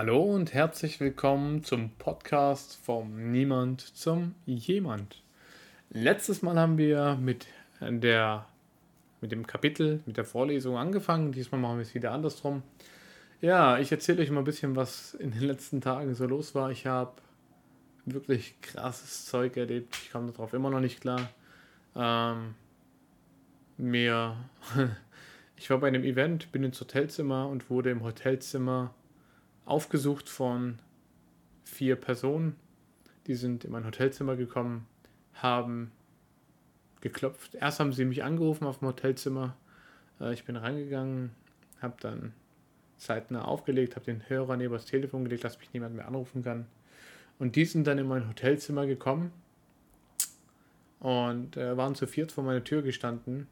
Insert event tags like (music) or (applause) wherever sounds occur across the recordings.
Hallo und herzlich willkommen zum Podcast vom Niemand zum Jemand. Letztes Mal haben wir mit, der, mit dem Kapitel, mit der Vorlesung angefangen. Diesmal machen wir es wieder andersrum. Ja, ich erzähle euch mal ein bisschen, was in den letzten Tagen so los war. Ich habe wirklich krasses Zeug erlebt. Ich komme darauf immer noch nicht klar. Ähm, mir, (laughs) ich war bei einem Event, bin ins Hotelzimmer und wurde im Hotelzimmer aufgesucht von vier Personen. Die sind in mein Hotelzimmer gekommen, haben geklopft. Erst haben sie mich angerufen auf dem Hotelzimmer. Äh, ich bin reingegangen, habe dann zeitnah aufgelegt, habe den Hörer neben das Telefon gelegt, dass mich niemand mehr anrufen kann. Und die sind dann in mein Hotelzimmer gekommen und äh, waren zu viert vor meiner Tür gestanden.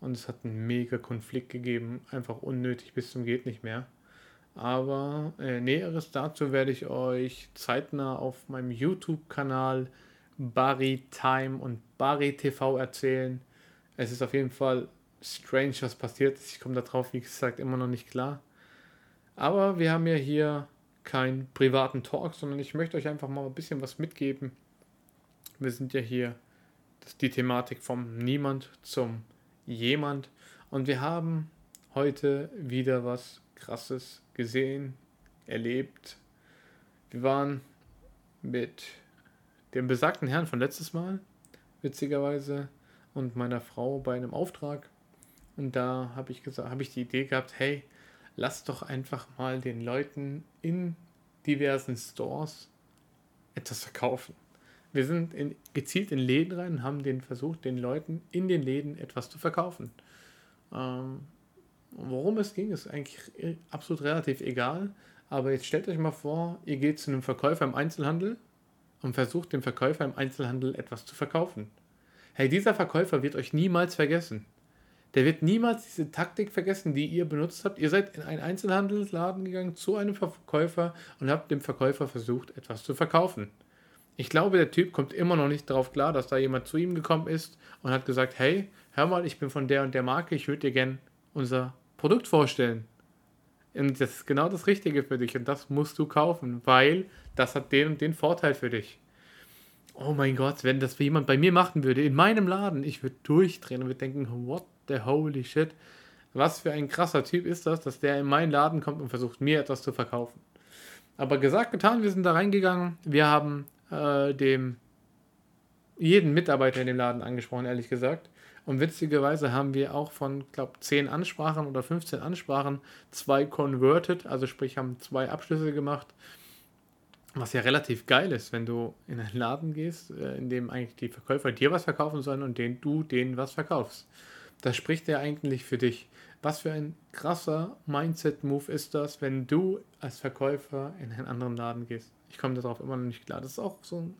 Und es hat einen mega Konflikt gegeben, einfach unnötig bis zum geht nicht mehr. Aber äh, Näheres dazu werde ich euch zeitnah auf meinem YouTube-Kanal Barry Time und Barry TV erzählen. Es ist auf jeden Fall strange, was passiert ist. Ich komme darauf, wie gesagt, immer noch nicht klar. Aber wir haben ja hier keinen privaten Talk, sondern ich möchte euch einfach mal ein bisschen was mitgeben. Wir sind ja hier, das ist die Thematik vom Niemand zum Jemand. Und wir haben heute wieder was Krasses gesehen, erlebt. Wir waren mit dem besagten Herrn von letztes Mal, witzigerweise, und meiner Frau bei einem Auftrag. Und da habe ich gesagt, habe ich die Idee gehabt, hey, lass doch einfach mal den Leuten in diversen Stores etwas verkaufen. Wir sind in, gezielt in Läden rein und haben den versucht, den Leuten in den Läden etwas zu verkaufen. Ähm, Worum es ging, ist eigentlich absolut relativ egal. Aber jetzt stellt euch mal vor, ihr geht zu einem Verkäufer im Einzelhandel und versucht dem Verkäufer im Einzelhandel etwas zu verkaufen. Hey, dieser Verkäufer wird euch niemals vergessen. Der wird niemals diese Taktik vergessen, die ihr benutzt habt. Ihr seid in einen Einzelhandelsladen gegangen zu einem Verkäufer und habt dem Verkäufer versucht, etwas zu verkaufen. Ich glaube, der Typ kommt immer noch nicht darauf klar, dass da jemand zu ihm gekommen ist und hat gesagt, hey, hör mal, ich bin von der und der Marke, ich würde dir gern unser Produkt vorstellen. Und das ist genau das Richtige für dich und das musst du kaufen, weil das hat den und den Vorteil für dich. Oh mein Gott, wenn das jemand bei mir machen würde, in meinem Laden, ich würde durchdrehen und würde denken, what the holy shit. Was für ein krasser Typ ist das, dass der in meinen Laden kommt und versucht, mir etwas zu verkaufen. Aber gesagt, getan, wir sind da reingegangen. Wir haben äh, dem jeden Mitarbeiter in dem Laden angesprochen, ehrlich gesagt. Und witzigerweise haben wir auch von, glaube 10 Ansprachen oder 15 Ansprachen zwei converted, also sprich haben zwei Abschlüsse gemacht. Was ja relativ geil ist, wenn du in einen Laden gehst, äh, in dem eigentlich die Verkäufer dir was verkaufen sollen und den du denen was verkaufst. Das spricht ja eigentlich für dich. Was für ein krasser Mindset-Move ist das, wenn du als Verkäufer in einen anderen Laden gehst. Ich komme darauf immer noch nicht klar. Das ist auch so ein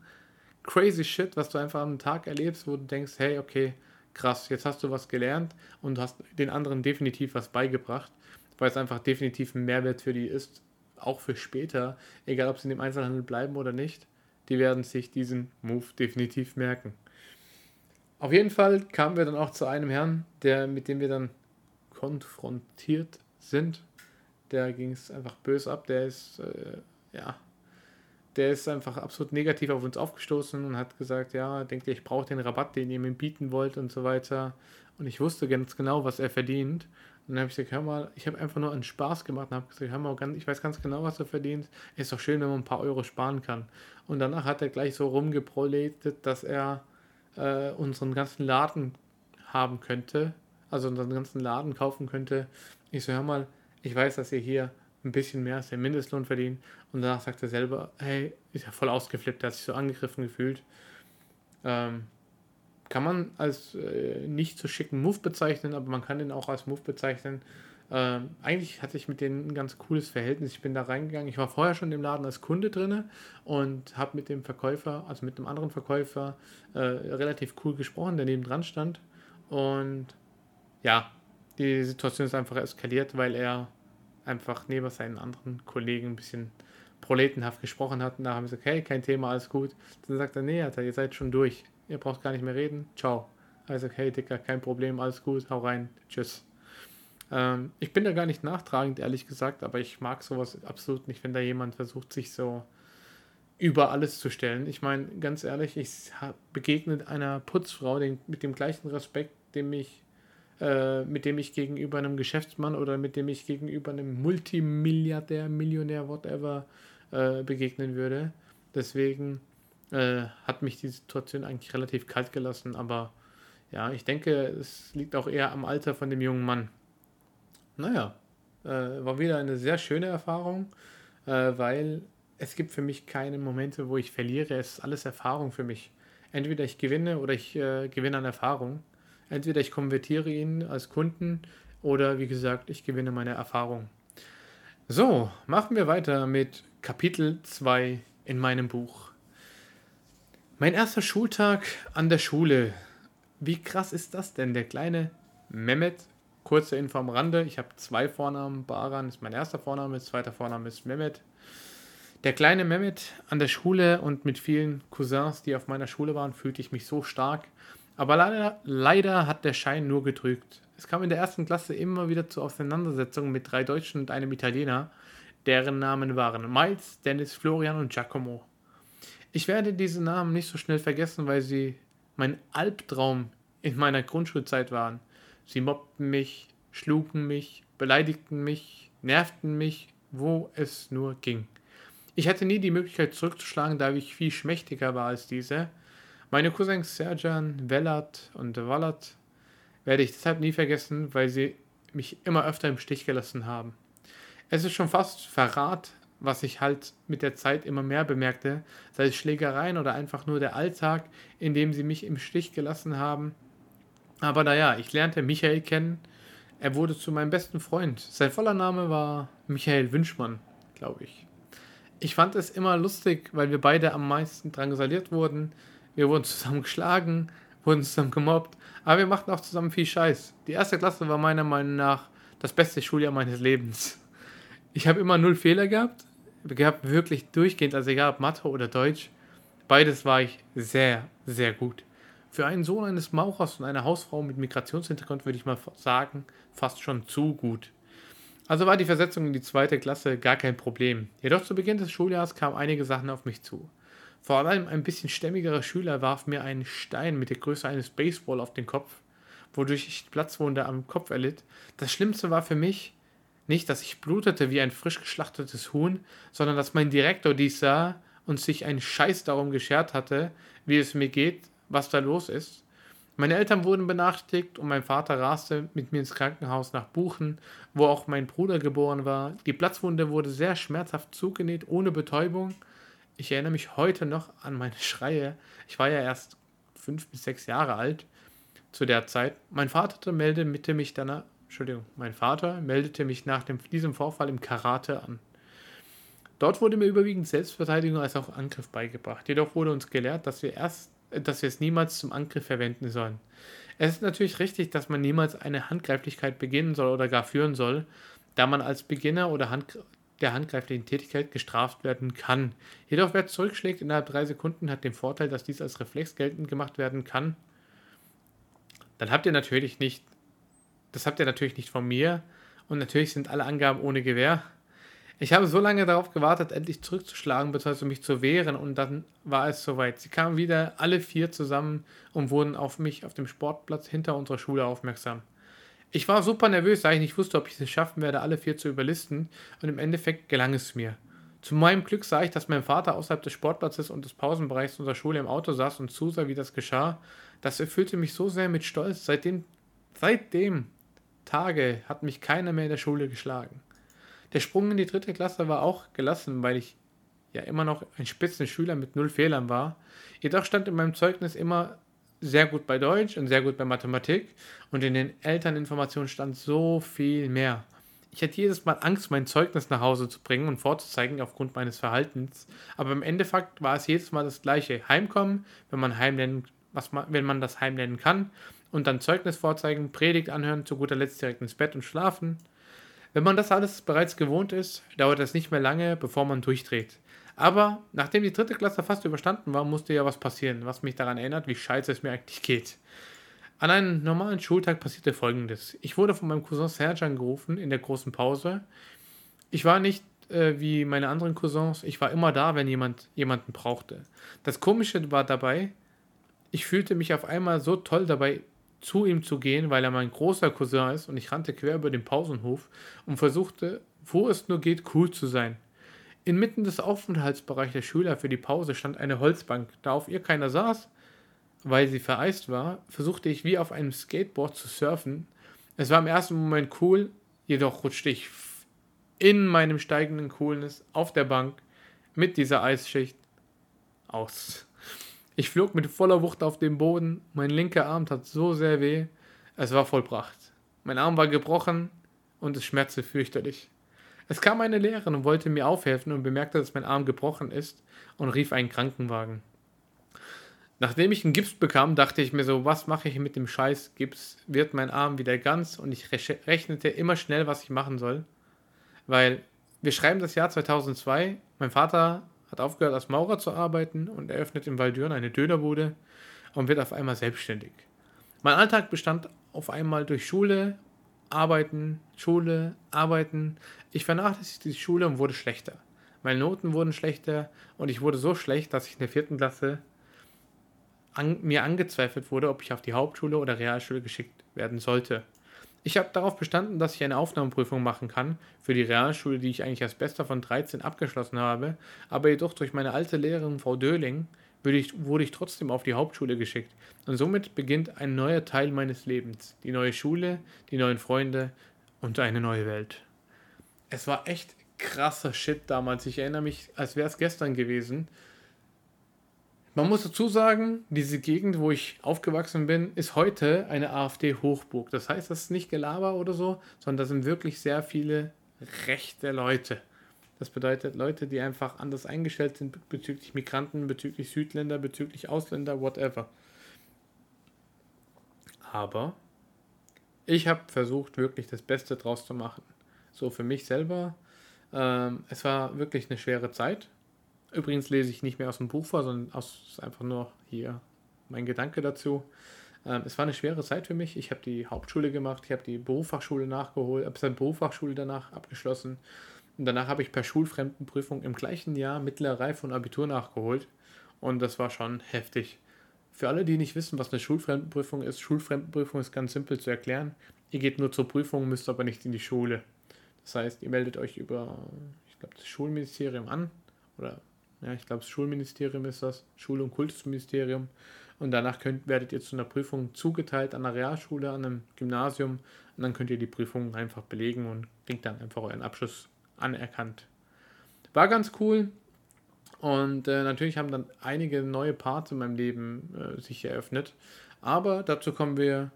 crazy Shit, was du einfach am Tag erlebst, wo du denkst, hey, okay, krass, jetzt hast du was gelernt und hast den anderen definitiv was beigebracht, weil es einfach definitiv ein Mehrwert für die ist, auch für später, egal ob sie in dem Einzelhandel bleiben oder nicht, die werden sich diesen Move definitiv merken. Auf jeden Fall kamen wir dann auch zu einem Herrn, der, mit dem wir dann konfrontiert sind. Der ging es einfach böse ab, der ist, äh, ja, der ist einfach absolut negativ auf uns aufgestoßen und hat gesagt, ja, denkt ihr, ich brauche den Rabatt, den ihr mir bieten wollt und so weiter. Und ich wusste ganz genau, was er verdient. Und dann habe ich gesagt, hör mal, ich habe einfach nur einen Spaß gemacht und habe gesagt, hör mal, ich weiß ganz genau, was er verdient. Ist doch schön, wenn man ein paar Euro sparen kann. Und danach hat er gleich so rumgeproletet, dass er äh, unseren ganzen Laden haben könnte, also unseren ganzen Laden kaufen könnte. Ich so, hör mal, ich weiß, dass ihr hier ein bisschen mehr als der Mindestlohn verdienen. Und danach sagt er selber, hey, ist ja voll ausgeflippt, er hat sich so angegriffen gefühlt. Ähm, kann man als äh, nicht so schicken Move bezeichnen, aber man kann den auch als Move bezeichnen. Ähm, eigentlich hatte ich mit denen ein ganz cooles Verhältnis. Ich bin da reingegangen. Ich war vorher schon im Laden als Kunde drin und habe mit dem Verkäufer, also mit einem anderen Verkäufer, äh, relativ cool gesprochen, der neben dran stand. Und ja, die Situation ist einfach eskaliert, weil er einfach neben seinen anderen Kollegen ein bisschen proletenhaft gesprochen hat. Und da haben sie gesagt, hey, kein Thema, alles gut. Dann sagt er, nee, Alter, ihr seid schon durch. Ihr braucht gar nicht mehr reden. Ciao. Also, hey, Dicker, kein Problem, alles gut, hau rein, tschüss. Ähm, ich bin da gar nicht nachtragend, ehrlich gesagt, aber ich mag sowas absolut nicht, wenn da jemand versucht, sich so über alles zu stellen. Ich meine, ganz ehrlich, ich begegne einer Putzfrau den, mit dem gleichen Respekt, dem ich, äh, mit dem ich gegenüber einem Geschäftsmann oder mit dem ich gegenüber einem Multimilliardär, Millionär, whatever, äh, begegnen würde. Deswegen äh, hat mich die Situation eigentlich relativ kalt gelassen, aber ja, ich denke, es liegt auch eher am Alter von dem jungen Mann. Naja, äh, war wieder eine sehr schöne Erfahrung, äh, weil es gibt für mich keine Momente, wo ich verliere. Es ist alles Erfahrung für mich. Entweder ich gewinne oder ich äh, gewinne an Erfahrung. Entweder ich konvertiere ihn als Kunden oder wie gesagt, ich gewinne meine Erfahrung. So, machen wir weiter mit Kapitel 2 in meinem Buch. Mein erster Schultag an der Schule. Wie krass ist das denn? Der kleine Mehmet, kurze Info am Rande, ich habe zwei Vornamen. Baran ist mein erster Vorname, zweiter Vorname ist Mehmet. Der kleine Mehmet an der Schule und mit vielen Cousins, die auf meiner Schule waren, fühlte ich mich so stark. Aber leider, leider hat der Schein nur getrügt. Es kam in der ersten Klasse immer wieder zu Auseinandersetzungen mit drei Deutschen und einem Italiener, deren Namen waren Miles, Dennis, Florian und Giacomo. Ich werde diese Namen nicht so schnell vergessen, weil sie mein Albtraum in meiner Grundschulzeit waren. Sie mobbten mich, schlugen mich, beleidigten mich, nervten mich, wo es nur ging. Ich hatte nie die Möglichkeit zurückzuschlagen, da ich viel schmächtiger war als diese. Meine Cousins Serjan, Vellat und Wallat werde ich deshalb nie vergessen, weil sie mich immer öfter im Stich gelassen haben. Es ist schon fast Verrat, was ich halt mit der Zeit immer mehr bemerkte, sei es Schlägereien oder einfach nur der Alltag, in dem sie mich im Stich gelassen haben. Aber naja, ich lernte Michael kennen. Er wurde zu meinem besten Freund. Sein voller Name war Michael Wünschmann, glaube ich ich fand es immer lustig, weil wir beide am meisten drangsaliert wurden. Wir wurden zusammen geschlagen, wurden zusammen gemobbt, aber wir machten auch zusammen viel Scheiß. Die erste Klasse war meiner Meinung nach das beste Schuljahr meines Lebens. Ich habe immer null Fehler gehabt, gehabt wirklich durchgehend, also egal ob Mathe oder Deutsch. Beides war ich sehr, sehr gut. Für einen Sohn eines Mauchers und einer Hausfrau mit Migrationshintergrund würde ich mal sagen, fast schon zu gut. Also war die Versetzung in die zweite Klasse gar kein Problem. Jedoch zu Beginn des Schuljahres kamen einige Sachen auf mich zu. Vor allem ein bisschen stämmigerer Schüler warf mir einen Stein mit der Größe eines Baseball auf den Kopf, wodurch ich Platzwunde am Kopf erlitt. Das Schlimmste war für mich nicht, dass ich blutete wie ein frisch geschlachtetes Huhn, sondern dass mein Direktor dies sah und sich einen Scheiß darum geschert hatte, wie es mir geht, was da los ist. Meine Eltern wurden benachrichtigt und mein Vater raste mit mir ins Krankenhaus nach Buchen, wo auch mein Bruder geboren war. Die Platzwunde wurde sehr schmerzhaft zugenäht, ohne Betäubung. Ich erinnere mich heute noch an meine (laughs) Schreie. Ich war ja erst fünf bis sechs Jahre alt zu der Zeit. Mein Vater meldete mich danach, Entschuldigung, mein Vater meldete mich nach dem, diesem Vorfall im Karate an. Dort wurde mir überwiegend Selbstverteidigung als auch Angriff beigebracht. Jedoch wurde uns gelehrt, dass wir erst dass wir es niemals zum Angriff verwenden sollen. Es ist natürlich richtig, dass man niemals eine Handgreiflichkeit beginnen soll oder gar führen soll, da man als Beginner oder Hand, der handgreiflichen Tätigkeit gestraft werden kann. Jedoch wer zurückschlägt innerhalb drei Sekunden hat den Vorteil, dass dies als Reflex geltend gemacht werden kann. Dann habt ihr natürlich nicht, das habt ihr natürlich nicht von mir und natürlich sind alle Angaben ohne Gewähr. Ich habe so lange darauf gewartet, endlich zurückzuschlagen bzw. mich zu wehren und dann war es soweit. Sie kamen wieder alle vier zusammen und wurden auf mich auf dem Sportplatz hinter unserer Schule aufmerksam. Ich war super nervös, da ich nicht wusste, ob ich es schaffen werde, alle vier zu überlisten und im Endeffekt gelang es mir. Zu meinem Glück sah ich, dass mein Vater außerhalb des Sportplatzes und des Pausenbereichs unserer Schule im Auto saß und zusah, wie das geschah. Das erfüllte mich so sehr mit Stolz. Seitdem, Tage hat mich keiner mehr in der Schule geschlagen. Der Sprung in die dritte Klasse war auch gelassen, weil ich ja immer noch ein Spitzenschüler mit null Fehlern war. Jedoch stand in meinem Zeugnis immer sehr gut bei Deutsch und sehr gut bei Mathematik und in den Elterninformationen stand so viel mehr. Ich hatte jedes Mal Angst, mein Zeugnis nach Hause zu bringen und vorzuzeigen aufgrund meines Verhaltens, aber im Endeffekt war es jedes Mal das gleiche. Heimkommen, wenn man heimlernen, was man, wenn man das heimlernen kann und dann Zeugnis vorzeigen, Predigt anhören, zu guter Letzt direkt ins Bett und schlafen. Wenn man das alles bereits gewohnt ist, dauert es nicht mehr lange, bevor man durchdreht. Aber nachdem die dritte Klasse fast überstanden war, musste ja was passieren, was mich daran erinnert, wie scheiße es mir eigentlich geht. An einem normalen Schultag passierte folgendes. Ich wurde von meinem Cousin Serge angerufen in der großen Pause. Ich war nicht äh, wie meine anderen Cousins, ich war immer da, wenn jemand jemanden brauchte. Das Komische war dabei, ich fühlte mich auf einmal so toll dabei, zu ihm zu gehen, weil er mein großer Cousin ist und ich rannte quer über den Pausenhof und versuchte, wo es nur geht, cool zu sein. Inmitten des Aufenthaltsbereichs der Schüler für die Pause stand eine Holzbank. Da auf ihr keiner saß, weil sie vereist war, versuchte ich wie auf einem Skateboard zu surfen. Es war im ersten Moment cool, jedoch rutschte ich in meinem steigenden Coolness auf der Bank mit dieser Eisschicht aus. Ich flog mit voller Wucht auf den Boden, mein linker Arm tat so sehr weh, es war vollbracht. Mein Arm war gebrochen und es schmerzte fürchterlich. Es kam eine Lehrerin und wollte mir aufhelfen und bemerkte, dass mein Arm gebrochen ist und rief einen Krankenwagen. Nachdem ich einen Gips bekam, dachte ich mir so, was mache ich mit dem scheiß Gips? Wird mein Arm wieder ganz? Und ich rechnete immer schnell, was ich machen soll. Weil wir schreiben das Jahr 2002. Mein Vater hat aufgehört, als Maurer zu arbeiten und eröffnet in Waldürn eine Dönerbude und wird auf einmal selbstständig. Mein Alltag bestand auf einmal durch Schule, Arbeiten, Schule, Arbeiten. Ich vernachlässigte die Schule und wurde schlechter. Meine Noten wurden schlechter und ich wurde so schlecht, dass ich in der vierten Klasse an, mir angezweifelt wurde, ob ich auf die Hauptschule oder Realschule geschickt werden sollte. Ich habe darauf bestanden, dass ich eine Aufnahmeprüfung machen kann für die Realschule, die ich eigentlich als Bester von 13 abgeschlossen habe, aber jedoch durch meine alte Lehrerin Frau Döling ich, wurde ich trotzdem auf die Hauptschule geschickt. Und somit beginnt ein neuer Teil meines Lebens. Die neue Schule, die neuen Freunde und eine neue Welt. Es war echt krasser Shit damals. Ich erinnere mich, als wäre es gestern gewesen. Man muss dazu sagen, diese Gegend, wo ich aufgewachsen bin, ist heute eine AfD-Hochburg. Das heißt, das ist nicht Gelaber oder so, sondern da sind wirklich sehr viele rechte Leute. Das bedeutet Leute, die einfach anders eingestellt sind bezüglich Migranten, bezüglich Südländer, bezüglich Ausländer, whatever. Aber ich habe versucht, wirklich das Beste draus zu machen. So für mich selber. Ähm, es war wirklich eine schwere Zeit. Übrigens lese ich nicht mehr aus dem Buch vor, sondern aus einfach nur hier mein Gedanke dazu. Ähm, es war eine schwere Zeit für mich. Ich habe die Hauptschule gemacht, ich habe die Berufsfachschule nachgeholt, habe die Berufsfachschule danach abgeschlossen und danach habe ich per Schulfremdenprüfung im gleichen Jahr mittlere Reife und Abitur nachgeholt. Und das war schon heftig. Für alle, die nicht wissen, was eine Schulfremdenprüfung ist, Schulfremdenprüfung ist ganz simpel zu erklären. Ihr geht nur zur Prüfung, müsst aber nicht in die Schule. Das heißt, ihr meldet euch über, ich glaube, das Schulministerium an. Oder, ja, ich glaube, das Schulministerium ist das. Schul- und Kultusministerium. Und danach könnt, werdet ihr zu einer Prüfung zugeteilt an einer Realschule, an einem Gymnasium. Und dann könnt ihr die Prüfung einfach belegen und kriegt dann einfach euren Abschluss anerkannt. War ganz cool. Und äh, natürlich haben dann einige neue Parts in meinem Leben äh, sich eröffnet. Aber dazu kommen wir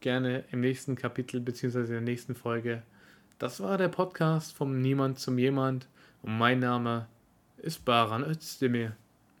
gerne im nächsten Kapitel bzw. in der nächsten Folge. Das war der Podcast vom Niemand zum Jemand. Und mein Name ist Baran Özdemir.